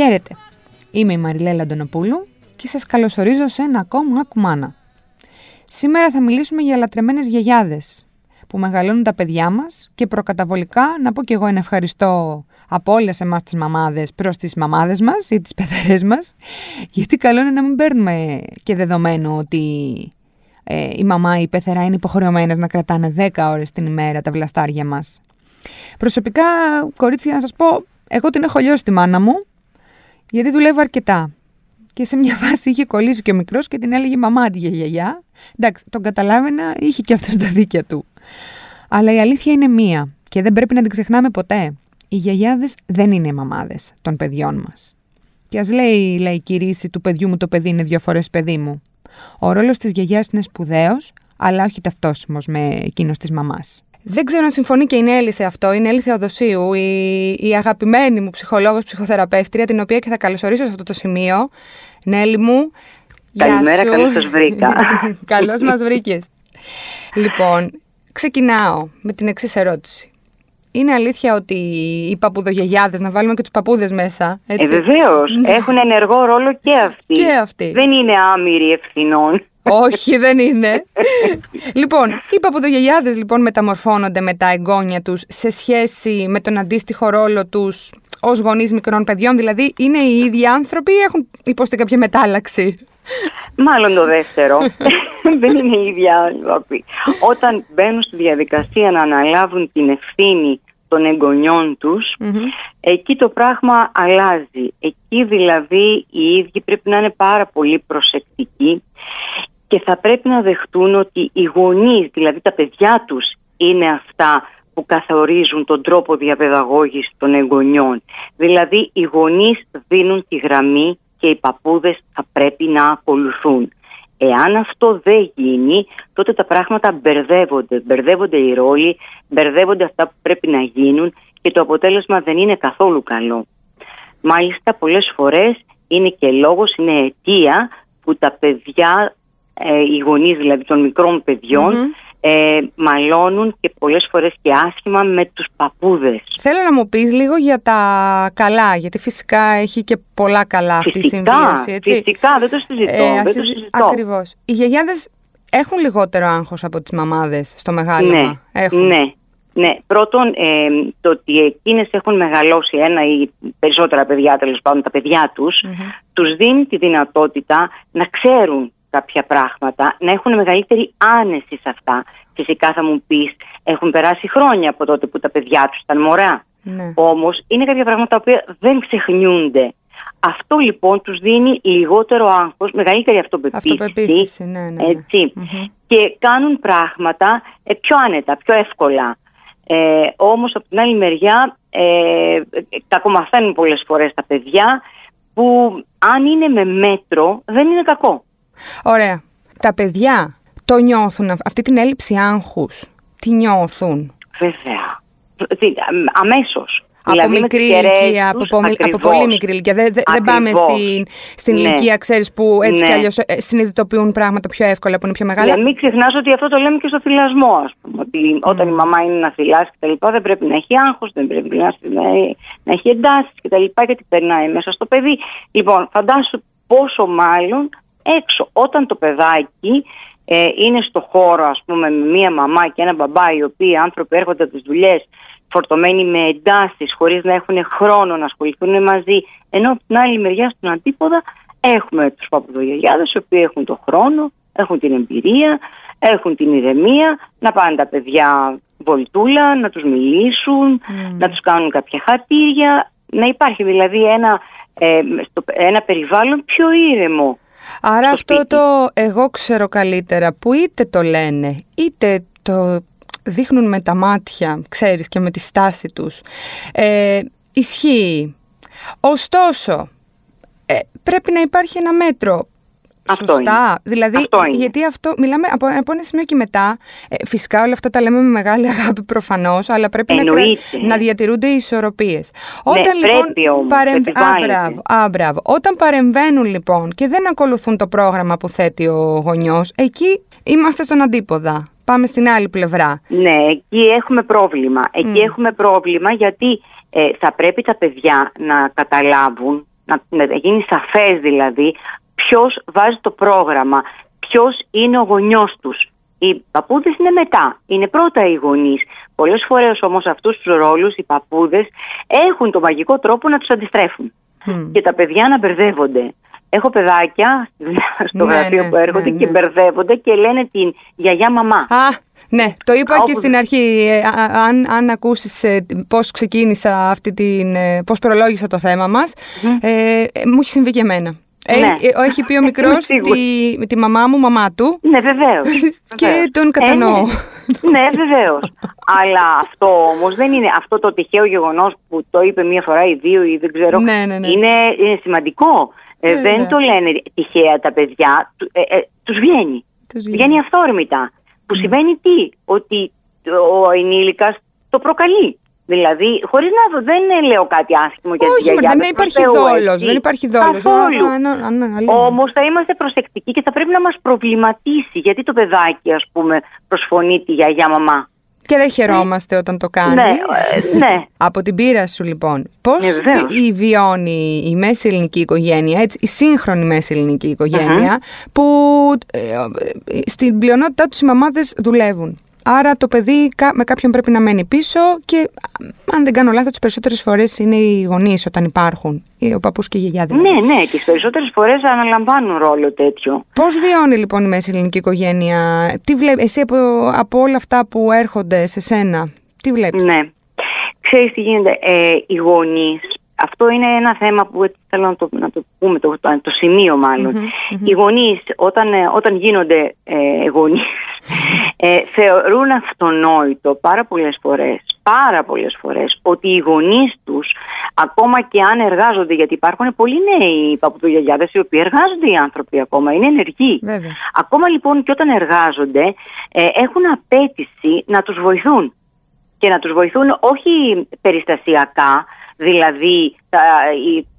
Χαίρετε, είμαι η Μαριλέλα Αντωνοπούλου και σας καλωσορίζω σε ένα ακόμα ακουμάνα. Σήμερα θα μιλήσουμε για λατρεμένες γιαγιάδες που μεγαλώνουν τα παιδιά μας και προκαταβολικά να πω και εγώ ένα ευχαριστώ από όλες εμάς τις μαμάδες προς τις μαμάδες μας ή τις πεθερές μας, γιατί καλό είναι να μην παίρνουμε και δεδομένο ότι ε, η μαμά ή η πεθερά είναι υποχρεωμένες να κρατάνε 10 ώρες την ημέρα τα βλαστάρια μας. Προσωπικά, κορίτσια, να σας πω, εγώ την έχω λιώσει τη μάνα μου, γιατί δουλεύω αρκετά. Και σε μια φάση είχε κολλήσει και ο μικρός και την έλεγε μαμά τη για γιαγιά. Εντάξει, τον καταλάβαινα, είχε και αυτός τα δίκια του. Αλλά η αλήθεια είναι μία και δεν πρέπει να την ξεχνάμε ποτέ. Οι γιαγιάδες δεν είναι οι μαμάδες των παιδιών μας. Και ας λέει η λαϊκή ρίση του παιδιού μου το παιδί είναι δύο φορές παιδί μου. Ο ρόλος της γιαγιάς είναι σπουδαίος, αλλά όχι ταυτόσιμος με εκείνος της μαμάς. Δεν ξέρω αν συμφωνεί και η Νέλη σε αυτό. Η Νέλη Θεοδοσίου, η, η αγαπημένη μου ψυχολόγος, ψυχοθεραπεύτρια, την οποία και θα καλωσορίσω σε αυτό το σημείο. Νέλη μου, Καλημέρα, καλώς σας βρήκα. καλώς μας βρήκες. λοιπόν, ξεκινάω με την εξής ερώτηση. Είναι αλήθεια ότι οι παπουδογιαγιάδες, να βάλουμε και τους παππούδες μέσα, έτσι; Ε, βεβαίως. Έχουν ενεργό ρόλο και αυτοί. Και αυτοί. Δεν είναι άμυροι ευθυνών. Όχι, δεν είναι. λοιπόν, οι παπουδογιαγιάδες λοιπόν μεταμορφώνονται με τα εγγόνια τους σε σχέση με τον αντίστοιχο ρόλο τους ως γονείς μικρών παιδιών, δηλαδή είναι οι ίδιοι άνθρωποι ή έχουν υποστεί κάποια μετάλλαξη; Μάλλον το δεύτερο. δεν είναι οι ίδιοι άνθρωποι. Όταν μπαίνουν στη διαδικασία να αναλάβουν την ευθύνη των εγγονιών τους, εκεί το πράγμα αλλάζει. Εκεί δηλαδή οι ίδιοι πρέπει να είναι πάρα πολύ προσεκτικοί και θα πρέπει να δεχτούν ότι οι γονείς, δηλαδή τα παιδιά τους, είναι αυτά που καθορίζουν τον τρόπο διαπαιδαγώγησης των εγγονιών. Δηλαδή οι γονείς δίνουν τη γραμμή και οι παππούδες θα πρέπει να ακολουθούν. Εάν αυτό δεν γίνει, τότε τα πράγματα μπερδεύονται. Μπερδεύονται οι ρόλοι, μπερδεύονται αυτά που πρέπει να γίνουν και το αποτέλεσμα δεν είναι καθόλου καλό. Μάλιστα πολλές φορές είναι και λόγος, είναι αιτία που τα παιδιά, ε, οι γονείς δηλαδή των μικρών ε, μαλώνουν και πολλές φορές και άσχημα με τους παππούδες. Θέλω να μου πεις λίγο για τα καλά, γιατί φυσικά έχει και πολλά καλά αυτή η συμβίωση. Έτσι. Φυσικά, δεν το συζητώ. Ε, δεν το συζητώ. Ακριβώς. Οι γιαγιάδες έχουν λιγότερο άγχος από τις μαμάδες στο μεγάλωμα. Ναι, έχουν. ναι. Ναι, πρώτον ε, το ότι εκείνες έχουν μεγαλώσει ένα ή περισσότερα παιδιά, τέλος πάντων τα παιδιά τους, mm τους δίνει τη δυνατότητα να ξέρουν κάποια πράγματα, να έχουν μεγαλύτερη άνεση σε αυτά. Φυσικά θα μου πεις, έχουν περάσει χρόνια από τότε που τα παιδιά τους ήταν μωρά. Ναι. Όμως είναι κάποια πράγματα που δεν ξεχνιούνται. Αυτό λοιπόν τους δίνει λιγότερο άγχος, μεγαλύτερη αυτοπεποίθηση, αυτοπεποίθηση ναι, ναι, ναι. Έτσι, και κάνουν πράγματα ε, πιο άνετα, πιο εύκολα. Ε, όμως από την άλλη μεριά ε, κακομαθαίνουν πολλές φορές τα παιδιά που αν είναι με μέτρο δεν είναι κακό. Ωραία. Τα παιδιά το νιώθουν, αυτή την έλλειψη άγχους, τι νιώθουν; Βέβαια. Αμέσως. Από δηλαδή μικρή ηλικία, από, από, πολύ μικρή ηλικία. Δεν, δεν πάμε στην, στην ναι. ηλικία, ξέρεις, που έτσι ναι. κι αλλιώς ε, συνειδητοποιούν πράγματα πιο εύκολα, που είναι πιο μεγάλα. Για μην ξεχνάς ότι αυτό το λέμε και στο θυλασμό, ας πούμε. Ότι όταν η μαμά είναι να θυλάσει κτλ., δεν πρέπει να έχει άγχος, δεν πρέπει να, να έχει εντάσεις κτλ. Γιατί περνάει μέσα στο παιδί. Λοιπόν, φαντάσου πόσο μάλλον έξω. Όταν το παιδάκι ε, είναι στο χώρο, ας πούμε, με μία μαμά και ένα μπαμπά, οι οποίοι άνθρωποι έρχονται από τις δουλειές φορτωμένοι με εντάσεις, χωρίς να έχουν χρόνο να ασχοληθούν μαζί, ενώ από την άλλη μεριά στον αντίποδα έχουμε τους παπουδογιαγιάδες, οι οποίοι έχουν το χρόνο, έχουν την εμπειρία, έχουν την ηρεμία, να πάνε τα παιδιά βολτούλα, να τους μιλήσουν, mm. να τους κάνουν κάποια χατήρια, να υπάρχει δηλαδή ένα, ε, στο, ένα περιβάλλον πιο ήρεμο Άρα αυτό το εγώ ξέρω καλύτερα που είτε το λένε είτε το δείχνουν με τα μάτια, ξέρεις, και με τη στάση τους, ε, ισχύει. Ωστόσο, ε, πρέπει να υπάρχει ένα μέτρο αυτό Σωστά. Είναι. Δηλαδή, αυτό είναι. γιατί αυτό, μιλάμε από, από ένα σημείο και μετά. Ε, φυσικά όλα αυτά τα λέμε με μεγάλη αγάπη προφανώς, αλλά πρέπει να, να διατηρούνται οι ισορροπίες. Ναι, Όταν λοιπόν. Πρέπει Όταν παρεμβαίνουν λοιπόν και δεν ακολουθούν το πρόγραμμα που θέτει ο γονιός, εκεί είμαστε στον αντίποδα. Πάμε στην άλλη πλευρά. Ναι, εκεί έχουμε πρόβλημα. Εκεί έχουμε πρόβλημα γιατί ε, θα πρέπει τα παιδιά να καταλάβουν να, να γίνει σαφές δηλαδή ποιος βάζει το πρόγραμμα, ποιος είναι ο γονιός τους. Οι παππούδες είναι μετά, είναι πρώτα οι γονείς. Πολλές φορές όμως αυτούς τους ρόλους οι παππούδες έχουν το μαγικό τρόπο να τους αντιστρέφουν και τα παιδιά να μπερδεύονται. Έχω παιδάκια στο ναι, γραφείο ναι, που έρχονται ναι, και μπερδεύονται και λένε την γιαγιά μαμά. Α, ναι, το είπα και στην αρχή. Ε, αν, αν ακούσεις ε, πώς ξεκίνησα αυτή την... Ε, πώς προλόγησα το θέμα μας, ε, μου έχει συμβεί και εμένα. Ναι. Έχει πει ο μικρός τη, τη μαμά μου, μαμά του. Ναι, βεβαίως. και τον κατανοώ. ναι, βεβαίως. Αλλά αυτό όμως δεν είναι αυτό το τυχαίο γεγονός που το είπε μία φορά ή δύο ή δεν ξέρω. Ναι, ναι, ναι. Είναι, είναι σημαντικό. Ε, δεν το λένε τυχαία τα παιδιά. Ε, ε, τους βγαίνει. Τους βγαίνει. βγαίνει αυθόρμητα. Που ναι. σημαίνει τι, ότι ο ενήλικας το προκαλεί. Δηλαδή, χωρίς να δεν λέω κάτι άσχημο για Όχι, τη δεν υπάρχει δόλος. Δεν υπάρχει δόλος. Καθόλου. Όμως θα είμαστε προσεκτικοί και θα πρέπει να μας προβληματίσει. Γιατί το παιδάκι, ας πούμε, προσφωνεί τη γιαγιά μαμά. Και δεν χαιρόμαστε όταν το κάνει. Ναι, ε, ναι. Από την πείρα σου λοιπόν, πώς ναι, βιώνει η μέση ελληνική οικογένεια, έτσι, η σύγχρονη μέση ελληνική που ε, ε, στην πλειονότητά τους οι μαμάδες δουλεύουν. Άρα το παιδί με κάποιον πρέπει να μένει πίσω και αν δεν κάνω λάθος τις περισσότερες φορές είναι οι γονείς όταν υπάρχουν, ο παππούς και η γιαγιά δηλαδή. Ναι, ναι, και τις περισσότερες φορές αναλαμβάνουν ρόλο τέτοιο. Πώς βιώνει λοιπόν η μέση ελληνική οικογένεια, τι βλέπεις, εσύ από, από όλα αυτά που έρχονται σε σένα, τι βλέπεις; Ναι, ξέρεις τι γίνεται, ε, οι γονείς αυτό είναι ένα θέμα που έτσι θέλω να το, να το πούμε, το, το σημείο Οι γονείς όταν, ε, όταν γίνονται ε, γονείς ε, θεωρούν αυτονόητο πάρα πολλές φορές, πάρα πολλές φορές ότι οι γονείς τους ακόμα και αν εργάζονται γιατί υπάρχουν πολλοί νέοι παππουδογιαγιάδες οι οποίοι εργάζονται οι άνθρωποι ακόμα, είναι ενεργοί. Ακόμα λοιπόν και όταν εργάζονται ε, έχουν απέτηση να τους βοηθούν. Και να τους βοηθούν όχι περιστασιακά Δηλαδή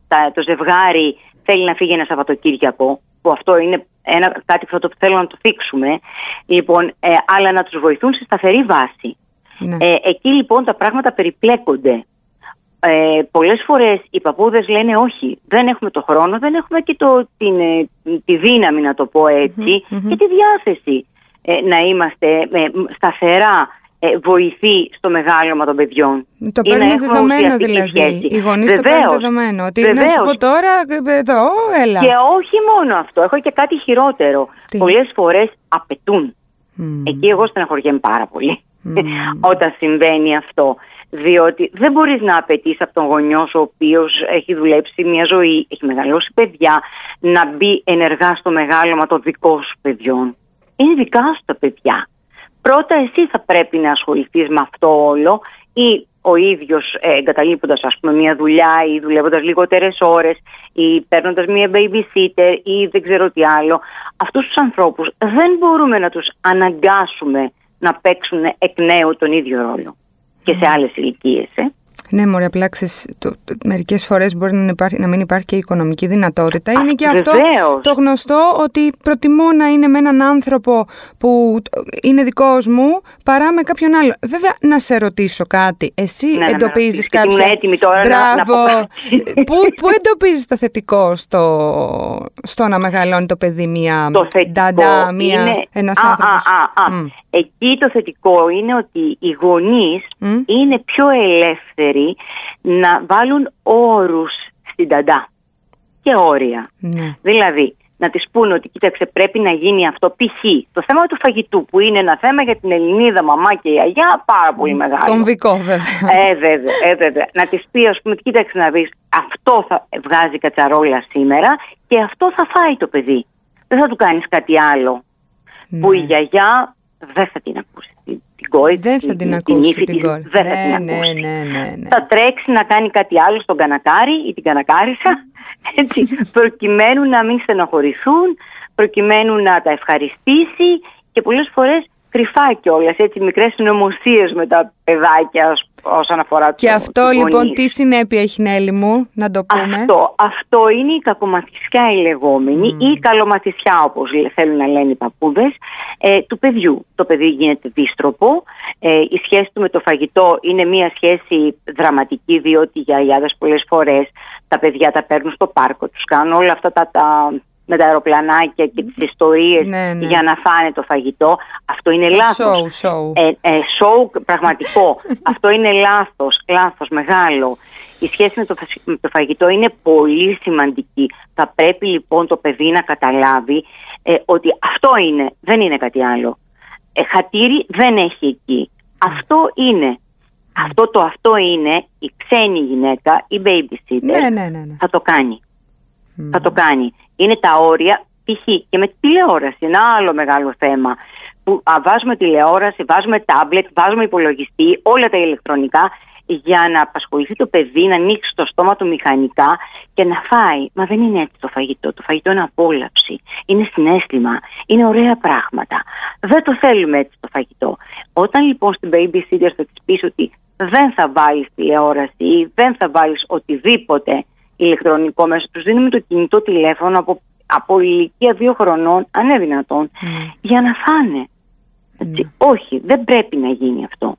τα, το ζευγάρι θέλει να φύγει ένα Σαββατοκύριακο, που αυτό είναι ένα, κάτι που το θέλω να το θίξουμε, λοιπόν, ε, αλλά να τους βοηθούν σε σταθερή βάση. Ναι. Ε, εκεί λοιπόν τα πράγματα περιπλέκονται. Ε, πολλές φορές οι παππούδες λένε όχι, δεν έχουμε το χρόνο, δεν έχουμε και το, την, ε, τη δύναμη να το πω ετσι και τη διάθεση ε, να είμαστε σταθερά ε, βοηθεί στο μεγάλωμα των παιδιών. Το παίρνει δεδομένο δηλαδή. Σχέση. Οι γονείς το παίρνουν δεδομένο. Ότι Βεβαίως. να σου πω τώρα, εδώ, έλα. Και όχι μόνο αυτό, έχω και κάτι χειρότερο. Πολλές φορές απαιτούν. Mm. Εκεί εγώ στεναχωριέμαι πάρα πολύ mm. όταν συμβαίνει αυτό. Διότι δεν μπορείς να απαιτείς από τον γονιό ο οποίος έχει δουλέψει μια ζωή, έχει μεγαλώσει παιδιά, να μπει ενεργά στο μεγάλωμα των δικών σου παιδιών. Είναι δικά σου τα παιδιά πρώτα εσύ θα πρέπει να ασχοληθείς με αυτό όλο ή ο ίδιος ε, εγκαταλείποντας ας πούμε μια δουλειά ή δουλεύοντας λιγότερες ώρες ή παίρνοντας μια babysitter ή δεν ξέρω τι άλλο. Αυτούς τους ανθρώπους δεν μπορούμε να τους αναγκάσουμε να παίξουν εκ νέου τον ίδιο ρόλο και σε άλλες ηλικίες. Ε. Ναι, μωρέ, απλά μερικές φορές μπορεί να, υπάρχει, να μην υπάρχει και οικονομική δυνατότητα. Είναι και αυτό το γνωστό ότι προτιμώ να είναι με έναν άνθρωπο που είναι δικός μου παρά με κάποιον άλλο. Βέβαια, να σε ρωτήσω κάτι. Εσύ ναι, εντοπίζεις ναι, ναι. κάποια. έτοιμη τώρα Μπράβο. Να, πού, πού εντοπίζεις το θετικό στο, στο να μεγαλώνει το παιδί μία το νταντά, μία, είναι... ένας άνθρωπος; Α, α, α, Εκεί το θετικό είναι ότι οι γονείς είναι πιο ελεύθεροι να βάλουν όρους στην ταντά και όρια. Ναι. Δηλαδή, να τη πούνε ότι κοίταξε πρέπει να γίνει αυτό π.χ. Το θέμα του φαγητού που είναι ένα θέμα για την Ελληνίδα μαμά και η αγιά πάρα πολύ μεγάλο. Κομβικό βέβαια. Ε, βέβαια, ε, βέβαια. Να τη πει ας πούμε κοίταξε να δεις αυτό θα βγάζει κατσαρόλα σήμερα και αυτό θα φάει το παιδί. Δεν θα του κάνεις κάτι άλλο. Ναι. Που η γιαγιά δεν θα την ακούσει την κόρη Δεν θα την ακούσει την κόρη. Δεν θα την ναι, ακούσει. Ναι, ναι, ναι, Θα τρέξει να κάνει κάτι άλλο στον κανακάρι ή την κανακάρισα έτσι, προκειμένου να μην στενοχωρηθούν, προκειμένου να τα ευχαριστήσει και πολλές φορές κρυφά κιόλας, έτσι μικρές συνωμοσίες με τα παιδάκια όσον αφορά Και αυτό λοιπόν τι συνέπεια έχει Νέλη μου, να το πούμε; Αυτό, αυτό είναι η κακομαθησιά η λεγόμενη ή η καλομαθησιά όπως θέλουν να λένε οι παππούδες ε, του παιδιού. Το παιδί γίνεται δίστροπο, ε, η σχέση του με το φαγητό είναι μια σχέση δραματική διότι για ιάδες πολλές φορές τα παιδιά τα παίρνουν στο πάρκο, τους κάνουν όλα αυτά τα, τα με τα αεροπλανάκια και τις ιστορίες ναι, ναι. για να φάνε το φαγητό. Αυτό είναι λάθος. Show, show. Ε, ε, show πραγματικό. Αυτό είναι λάθος, λάθος μεγάλο. Η σχέση με το, με το φαγητό είναι πολύ σημαντική. Θα πρέπει λοιπόν το παιδί να καταλάβει ε, ότι αυτό είναι, δεν είναι κάτι άλλο. Ε, χατήρι δεν έχει εκεί. Αυτό είναι. Αυτό το αυτό είναι η ξένη γυναίκα, η babysitter, Ναι, ναι, ναι, ναι. θα το κάνει. Θα το κάνει. Είναι τα όρια, π.χ. και με τηλεόραση, ένα άλλο μεγάλο θέμα. Που α, βάζουμε τηλεόραση, βάζουμε τάμπλετ, βάζουμε υπολογιστή, όλα τα ηλεκτρονικά για να απασχοληθεί το παιδί, να ανοίξει το στόμα του μηχανικά και να φάει. Μα δεν είναι έτσι το φαγητό. Το φαγητό είναι απόλαυση, είναι συνέστημα, είναι ωραία πράγματα. Δεν το θέλουμε έτσι το φαγητό. Όταν λοιπόν στην babysitter θα της πεις ότι δεν θα βάλεις τηλεόραση ή δεν θα βάλεις οτιδήποτε ηλεκτρονικό μέσο, τους δίνουμε το κινητό τηλέφωνο από, από ηλικία δύο χρονών, αν είναι δυνατόν, Ναι. για να φάνε. Έτσι. Όχι, δεν πρέπει να γίνει αυτό.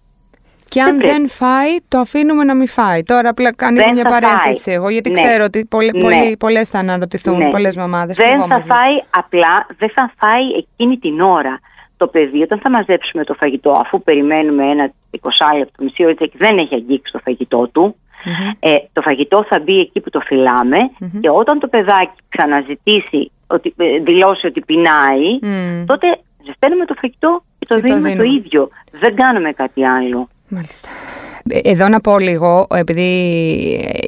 Και αν πρέπει. δεν φάει, το αφήνουμε να μην φάει. Τώρα απλά κάνει Δεν μια θα παρένθεση φάει. εγώ, γιατί Ναι. ξέρω ότι πολλέ, Ναι. πολλοί- πολλές θα αναρωτηθούν, Ναι. πολλές μαμάδες. και Δεν εγώ θα μαζί. φάει απλά, δεν θα φάει εκείνη την ώρα. Το παιδί όταν θα μαζέψουμε το φαγητό, αφού περιμένουμε ένα 20 λεπτό, μισή ώρα, έτσι, δεν έχει αγγίξει το φαγητό του, Μμμ. ε, το φαγητό θα μπει εκεί που το φυλάμε Μμμ. και όταν το παιδάκι ξαναζητήσει, ότι, ε, δηλώσει ότι πεινάει, Μμ. τότε ζεσταίνουμε το φαγητό και το Και το δίνουμε το, δίνουμε. ίδιο. Δεν κάνουμε κάτι άλλο. Μάλιστα. Ε, Εδώ να πω λίγο, επειδή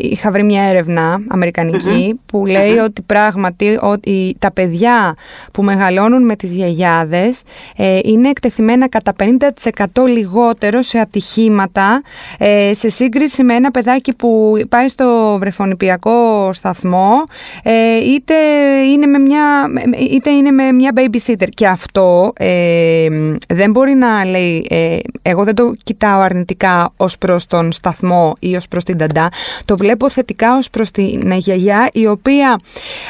είχα βρει μια έρευνα αμερικανική που λέει ότι πράγματι ότι τα παιδιά που μεγαλώνουν με τις γιαγιάδες ε, είναι εκτεθειμένα κατά 50% λιγότερο σε ατυχήματα ε, σε σύγκριση με ένα παιδάκι που πάει στο βρεφονιπιακό σταθμό ε, είτε, είναι με μια, είτε είναι με μια babysitter. Και αυτό ε, δεν μπορεί να λέει, ε, εγώ δεν το κοιτάω αρνητικά ως προς τον σταθμό ή ως προς την ταντά, το βλέπω θετικά ως προς την γιαγιά η οποία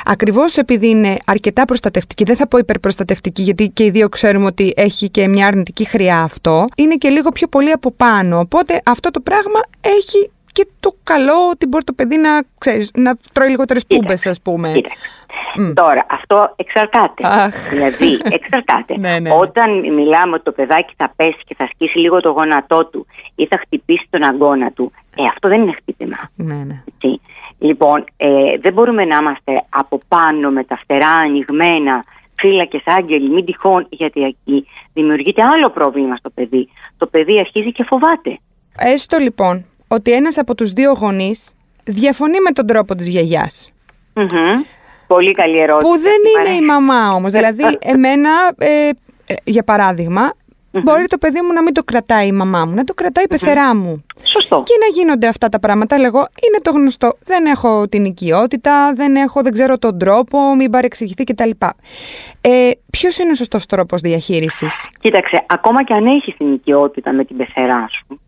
ακριβώς επειδή είναι αρκετά προστατευτική, δεν θα πω υπερπροστατευτική γιατί και οι δύο ξέρουμε ότι έχει και μια αρνητική χρειά αυτό, είναι και λίγο πιο πολύ από πάνω. Οπότε αυτό το πράγμα έχει και το καλό ότι μπορεί το παιδί να, ξέρεις, να τρώει λιγότερες πούμπες ας πούμε. Κοίταξε. Τώρα, αυτό εξαρτάται. Αχ. Δηλαδή, εξαρτάται. Ναι, ναι, ναι. Όταν μιλάμε ότι το παιδάκι θα πέσει και θα σκίσει λίγο το γόνατό του ή θα χτυπήσει τον αγκώνα του, ε, αυτό δεν είναι χτύπημα. Ναι, ναι. Έτσι. Λοιπόν, ε, δεν μπορούμε να είμαστε από πάνω με τα φτερά ανοιγμένα, φύλακε άγγελοι, μην τυχόν, γιατί εκεί δημιουργείται άλλο πρόβλημα στο παιδί. Το παιδί αρχίζει και φοβάται. Έστω λοιπόν ότι ένας από τους δύο γονείς διαφωνεί με τον τρόπο της γιαγιάς. Μμμ. Πολύ καλή ερώτηση. Που δεν είναι Μ' η μαμά όμως. Δηλαδή, εμένα, ε, ε, για παράδειγμα, μπορεί το παιδί μου να μην το κρατάει η μαμά μου, να το κρατάει η πεθερά μου. Σωστό. Και να γίνονται αυτά τα πράγματα. Λέγω, είναι το γνωστό. Δεν έχω την οικειότητα, δεν έχω, δεν ξέρω τον τρόπο, μην παρεξηγηθεί κτλ. Ε, Ποιος είναι ο σωστός τρόπος διαχείρισης, Κοίταξε, ακόμα και αν έχεις την οικειότητα με την πεθερά σου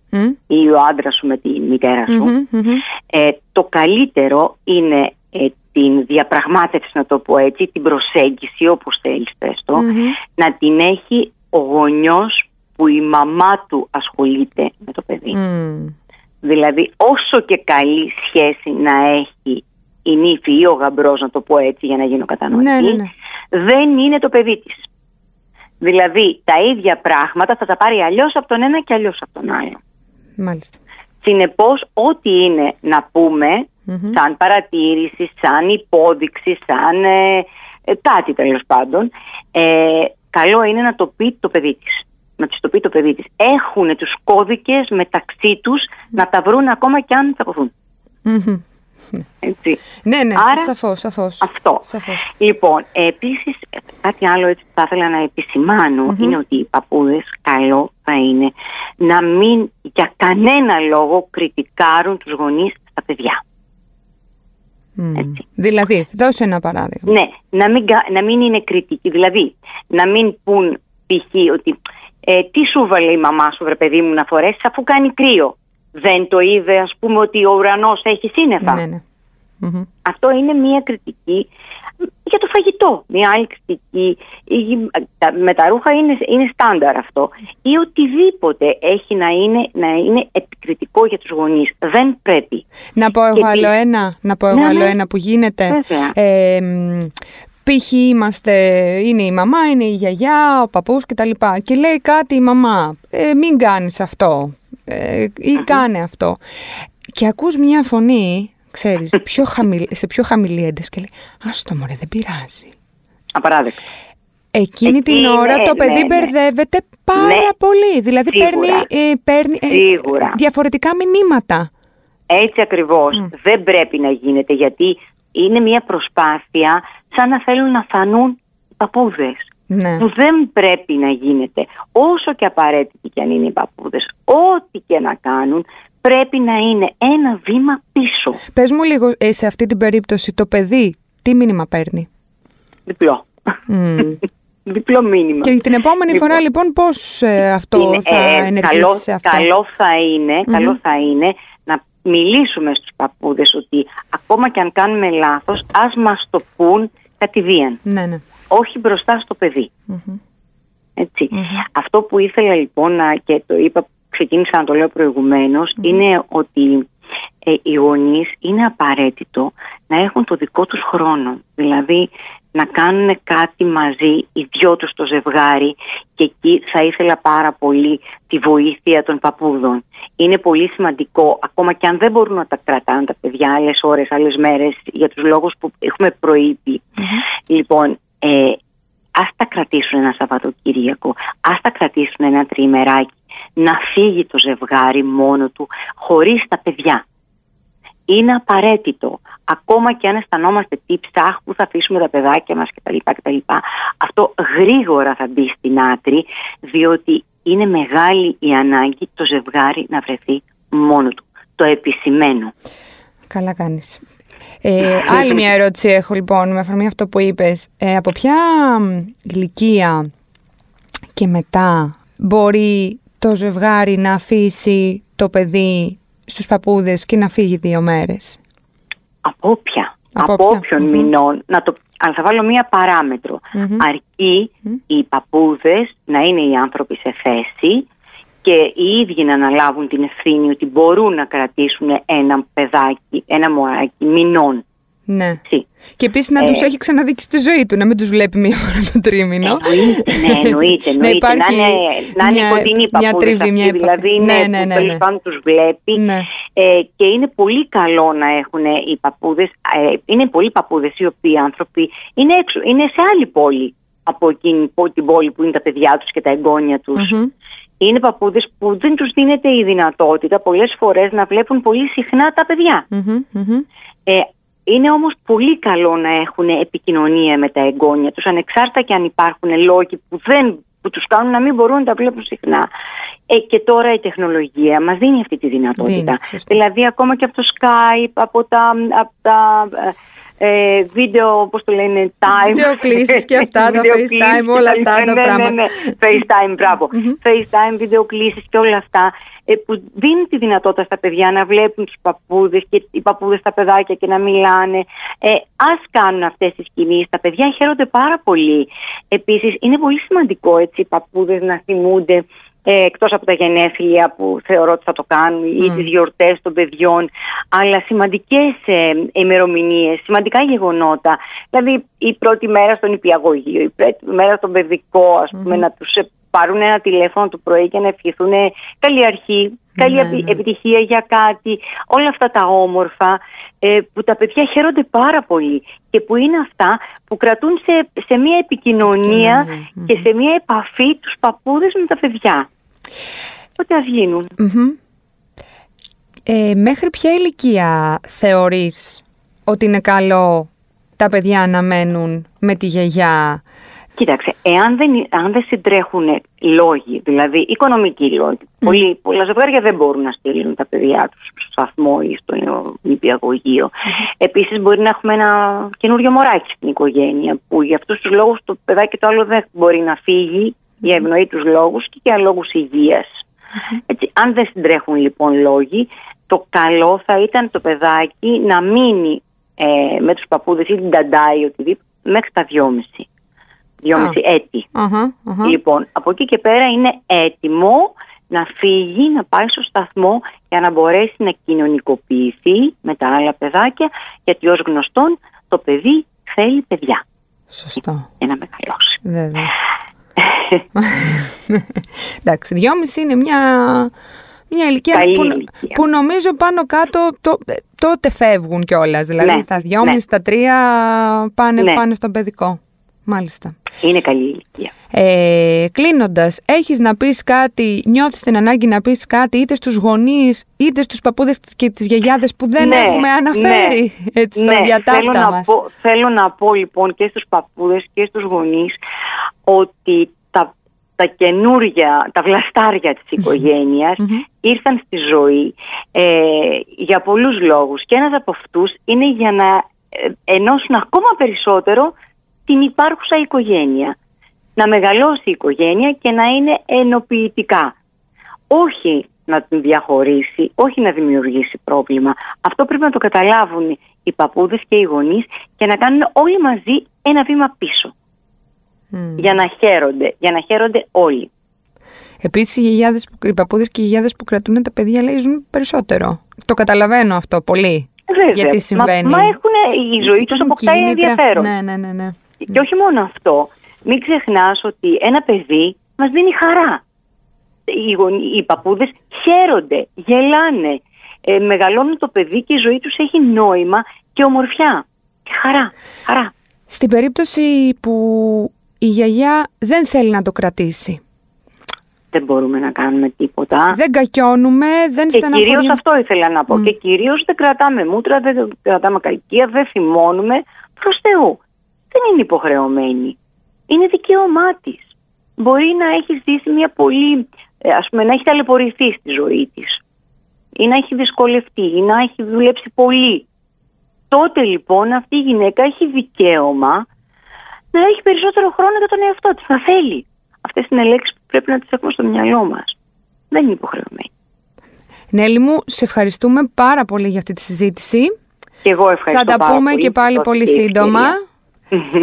ή ο άντρας σου με τη μητέρα σου, ε, το καλύτερο είναι ε, την διαπραγμάτευση, να το πω έτσι, την προσέγγιση, όπως θέλεις πες το, να την έχει ο γονιός που η μαμά του ασχολείται με το παιδί. Δηλαδή, όσο και καλή σχέση να έχει η νύφη ή ο γαμπρός, να το πω έτσι για να γίνω κατανοητή, Ναι, ναι, ναι. δεν είναι το παιδί της. Δηλαδή, τα ίδια πράγματα θα τα πάρει αλλιώς από τον ένα και αλλιώς από τον άλλο. Μάλιστα. Συνεπώς, ό,τι είναι να πούμε, σαν παρατήρηση, σαν υπόδειξη, σαν ε, ε, κάτι τέλος πάντων, ε, καλό είναι να το πει το παιδί της. Να της το πει το παιδί της. Έχουν τους κώδικες μεταξύ τους να τα βρουν ακόμα και αν τσακωθούν. Μμμ. Έτσι. Ναι, ναι, Άρα, σαφώς, σαφώς. Αυτό. Σαφώς. Λοιπόν, επίσης, κάτι άλλο έτσι που θα ήθελα να επισημανω είναι ότι οι παππούδες καλό θα είναι να μην για κανένα λόγο κριτικάρουν τους γονείς στα παιδιά. Μμ. Έτσι. Δηλαδή, δώσε ένα παράδειγμα. Ναι, να μην, κα- να μην είναι κριτική. Δηλαδή, να μην πούν π.χ. ότι ε, τι σου βάλε η μαμά σου βρε παιδί μου να φορέσεις αφού κάνει κρύο. Δεν το είδε ας πούμε ότι ο ουρανός έχει σύννεφα. Ναι, ναι. Αυτό είναι μια κριτική για το φαγητό. Μια άλλη κριτική. Με τα ρούχα είναι, είναι στάνταρ αυτό. Ή οτιδήποτε έχει να είναι, να είναι επικριτικό για τους γονείς. Δεν πρέπει. Να πω εγώ άλλο ένα, να πω εγώ ναι, άλλο ναι. ένα που γίνεται. Ε, Π.χ. είμαστε, είναι η μαμά, είναι η γιαγιά, ο παππούς κτλ. Και λέει κάτι η μαμά, ε, μην κάνεις αυτό ε, ή κάνε αυτό. Και ακούς μια φωνή ξέρεις, πιο χαμηλ, σε πιο χαμηλή ένταση και λέει «Ας το μωρέ, δεν πειράζει». Απαράδεκτο. Εκείνη την ναι, ώρα το παιδί ναι, μπερδεύεται πάρα ναι. πολύ. Δηλαδή παίρνει, ε, παίρνει ε, διαφορετικά μηνύματα. Έτσι ακριβώς. Δεν πρέπει να γίνεται γιατί είναι μια προσπάθεια σαν να θέλουν να φανούν οι παππούδες. Ναι. Που δεν πρέπει να γίνεται. Όσο και απαραίτητοι και αν είναι οι παππούδες, ό,τι και να κάνουν, πρέπει να είναι ένα βήμα πίσω. Πες μου λίγο ε, σε αυτή την περίπτωση το παιδί τι μήνυμα παίρνει; Διπλό. Mm. Διπλό μήνυμα. Και την επόμενη λοιπόν, φορά λοιπόν πώς ε, αυτό θα ε, ενεργήσει καλό, σε αυτό; Καλό θα, είναι, καλό θα είναι να μιλήσουμε στους παππούδες ότι ακόμα και αν κάνουμε λάθος ας μας το πούν κατηδίαν. Ναι, ναι. Όχι μπροστά στο παιδί. ετσι Αυτό που ήθελα λοιπόν να, και το είπα ξεκίνησα να το λέω είναι ότι ε, οι γονείς είναι απαραίτητο να έχουν το δικό τους χρόνο. Δηλαδή να κάνουν κάτι μαζί οι δυο τους το ζευγάρι και εκεί θα ήθελα πάρα πολύ τη βοήθεια των παππούδων. Είναι πολύ σημαντικό, ακόμα και αν δεν μπορούν να τα κρατάνε τα παιδιά άλλες ώρες, άλλες μέρες, για τους λόγους που έχουμε Λοιπόν, ε, ας τα κρατήσουν ένα Σαββατοκύριακο, ας τα κρατήσουν ένα τριημεράκι να φύγει το ζευγάρι μόνο του χωρίς τα παιδιά. Είναι απαραίτητο, ακόμα και αν αισθανόμαστε τι ψάχ που θα αφήσουμε τα παιδάκια μας κτλ. κτλ. Αυτό γρήγορα θα μπει στην άκρη, διότι είναι μεγάλη η ανάγκη το ζευγάρι να βρεθεί μόνο του. Το επισημένω. Καλά κάνεις. Ε, άλλη μια ερώτηση έχω λοιπόν με αφορμή αυτό που είπες. Ε, από ποια ηλικία και μετά μπορεί το ζευγάρι να αφήσει το παιδί στους παππούδες και να φύγει δύο μέρες; Από όποια. Από, από όποιον μηνών. Να το, αλλά θα βάλω μία παράμετρο. Αρκεί οι παππούδες να είναι οι άνθρωποι σε θέση και οι ίδιοι να αναλάβουν την ευθύνη ότι μπορούν να κρατήσουν ένα παιδάκι, ένα μωράκι μηνών. Ναι. Και επίσης να ε, τους έχει ξαναδείξει στη ζωή του, να μην τους βλέπει μία φορά το τρίμηνο. Εννοείται, ναι, εννοείται. εννοείται. να, υπάρχει να είναι, να είναι κοντινή μια τριβή, μια Δηλαδή, ναι, ναι, ναι, ναι, ναι. που τους βλέπει. Ναι. Ε, και είναι πολύ καλό να έχουν οι παππούδες. Ε, είναι πολλοί παππούδες οι οποίοι άνθρωποι είναι, έξω, είναι σε άλλη πόλη από εκείνη την πόλη που είναι τα παιδιά τους και τα εγγόνια τους. Είναι παππούδες που δεν τους δίνεται η δυνατότητα πολλές φορές να βλέπουν πολύ συχνά τα παιδιά. Ε, είναι όμως πολύ καλό να έχουν επικοινωνία με τα εγγόνια τους, ανεξάρτητα και αν υπάρχουν λόγοι που, δεν, που τους κάνουν να μην μπορούν να τα βλέπουν συχνά. Ε, και τώρα η τεχνολογία μας δίνει αυτή τη δυνατότητα. δηλαδή ακόμα και από το Skype, από τα, από τα ε, βίντεο, όπως το λένε, time. Βίντεο κλήσεις και αυτά, τα FaceTime, όλα αυτά τα ναι, πράγματα. Ναι, ναι, FaceTime, μπράβο. FaceTime, βίντεο κλήσεις και όλα αυτά ε, που δίνει τη δυνατότητα στα παιδιά να βλέπουν τους παππούδες και οι παππούδες στα παιδάκια και να μιλάνε. Ε, ας κάνουν αυτές τις κινήσεις. Τα παιδιά χαίρονται πάρα πολύ. Επίσης είναι πολύ σημαντικό έτσι οι παππούδες να θυμούνται ε, εκτός από τα γενέθλια που θεωρώ ότι θα το κάνουν ή τις γιορτές των παιδιών αλλά σημαντικές ε, ημερομηνίες, σημαντικά γεγονότα. Δηλαδή η πρώτη μέρα στον υπηαγωγείο η πρώτη μέρα στον παιδικό ας πούμε να τους πάρουν ένα τηλέφωνο το πρωί και να ευχηθούν καλή αρχή, καλή ναι, ναι. επιτυχία για κάτι, όλα αυτά τα όμορφα ε, που τα παιδιά χαίρονται πάρα πολύ και που είναι αυτά που κρατούν σε, σε μια επικοινωνία και σε μια επαφή τους παππούδες με τα παιδιά. Οπότε ας γινουν ε, μέχρι ποια ηλικία θεωρείς ότι είναι καλό τα παιδιά να μένουν με τη γιαγιά; Κοίταξε, εάν δεν, αν δεν συντρέχουν λόγοι, δηλαδή οικονομικοί λόγοι, πολλοί, πολλά ζευγάρια δεν μπορούν να στείλουν τα παιδιά τους στο σταθμό ή στο νηπιαγωγείο. Mm. Επίσης, μπορεί να έχουμε ένα καινούριο μωράκι στην οικογένεια, που για αυτούς τους λόγους το παιδάκι το άλλο δεν μπορεί να φύγει για ευνοήτους λόγους και για λόγους Έτσι, αν δεν συντρέχουν λοιπόν λόγοι, το καλό θα ήταν το παιδάκι να μείνει ε, με τους παππούδες ή την ταντά ή οτιδήποτε μέχρι τα δυόμιση. Δυόμιση έτη. Λοιπόν, από εκεί και πέρα είναι έτοιμο να φύγει, να πάει στο σταθμό για να μπορέσει να κοινωνικοποιηθεί με τα άλλα παιδάκια, γιατί ως γνωστόν το παιδί θέλει παιδιά. Σωστό. Για να μεγαλώσει. Βέβαια. Εντάξει, δυόμιση είναι μια, μια ηλικία, που, που, νομίζω πάνω κάτω το, τότε φεύγουν κιόλας. Δηλαδή ναι, τα δυόμιση, ναι. τα τρία πάνε, ναι. πάνε στον παιδικό. Μάλιστα. Είναι καλή ηλικία. Ε, Κλείνοντας, έχεις να πεις κάτι, νιώθεις την ανάγκη να πεις κάτι είτε στους γονείς είτε στους παππούδες και τις γιαγιάδες που δεν ναι, έχουμε αναφέρει ναι, έτσι, στο ναι, διατάστα θέλω μας. Να πω, θέλω να πω λοιπόν και στους παππούδες και στους γονείς ότι τα, τα καινούργια, τα βλαστάρια της οικογενειας ήρθαν στη ζωή ε, για πολλούς λόγους και ένας από αυτούς είναι για να ε, ενώσουν ακόμα περισσότερο την υπάρχουσα οικογένεια. Να μεγαλώσει η οικογένεια και να είναι ενοποιητικά. Όχι να την διαχωρίσει, όχι να δημιουργήσει πρόβλημα. Αυτό πρέπει να το καταλάβουν οι παππούδες και οι γονείς και να κάνουν όλοι μαζί ένα βήμα πίσω. Για να χαίρονται, για να χαίρονται όλοι. Επίσης, οι, οι παππούδες και οι γιαγιάδες που κρατούν τα παιδιά λέει ζουν περισσότερο. Το καταλαβαίνω αυτό πολύ. Βέβαια. Γιατί συμβαίνει. Μα, μα έχουν η ζωή τους αποκτάει ενδιαφέρον. Ναι, ναι, ναι, ναι. Και όχι μόνο αυτό. Μην ξεχνάς ότι ένα παιδί μας δίνει χαρά. Οι, οι παππούδες χαίρονται, γελάνε, ε, μεγαλώνουν το παιδί και η ζωή τους έχει νόημα και ομορφιά και χαρά. χαρά. Στην περίπτωση που η γιαγιά δεν θέλει να το κρατήσει. Δεν μπορούμε να κάνουμε τίποτα. Δεν κακιώνουμε, δεν στεναχωρούμε. Και κυρίως αυτό ήθελα να πω. Και κυρίως δεν κρατάμε μούτρα, δεν κρατάμε κακία, δεν θυμώνουμε. Προς Θεού δεν είναι υποχρεωμένη. Είναι δικαίωμά της. Μπορεί να έχει ζήσει μια πολύ, ε, ας πούμε, να έχει ταλαιπωρηθεί στη ζωή της ή να έχει δυσκολευτεί ή να έχει δουλέψει πολύ. Τότε λοιπόν αυτή η γυναίκα έχει δικαίωμα να έχει περισσότερο χρόνο για τον εαυτό της, να θέλει. Αυτές είναι λέξεις που πρέπει να τις έχουμε στο μυαλό μας. Δεν είναι υποχρεωμένη. Νέλη μου, σε ευχαριστούμε πάρα πολύ για αυτή τη συζήτηση. Και εγώ ευχαριστώ Θα τα πούμε και πάλι πολύ σύντομα.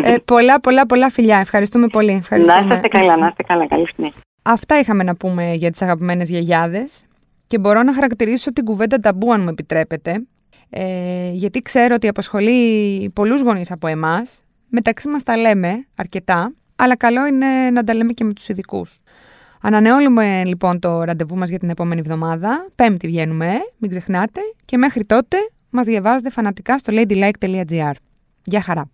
Ε, πολλά, πολλά, πολλά φιλιά. Ευχαριστούμε πολύ. Ευχαριστούμε. Να είστε καλά, να είστε καλά. Καλή συνέχεια. Αυτά είχαμε να πούμε για τις αγαπημένες γιαγιάδες και μπορώ να χαρακτηρίσω την κουβέντα ταμπού αν μου επιτρέπετε ε, γιατί ξέρω ότι απασχολεί πολλούς γονείς από εμάς μεταξύ μας τα λέμε αρκετά αλλά καλό είναι να τα λέμε και με τους ειδικούς. Ανανεώνουμε λοιπόν το ραντεβού μας για την επόμενη εβδομάδα. Πέμπτη βγαίνουμε, μην ξεχνάτε. Και μέχρι τότε μας διαβάζετε φανατικά στο ladylike.gr. Γεια χαρά!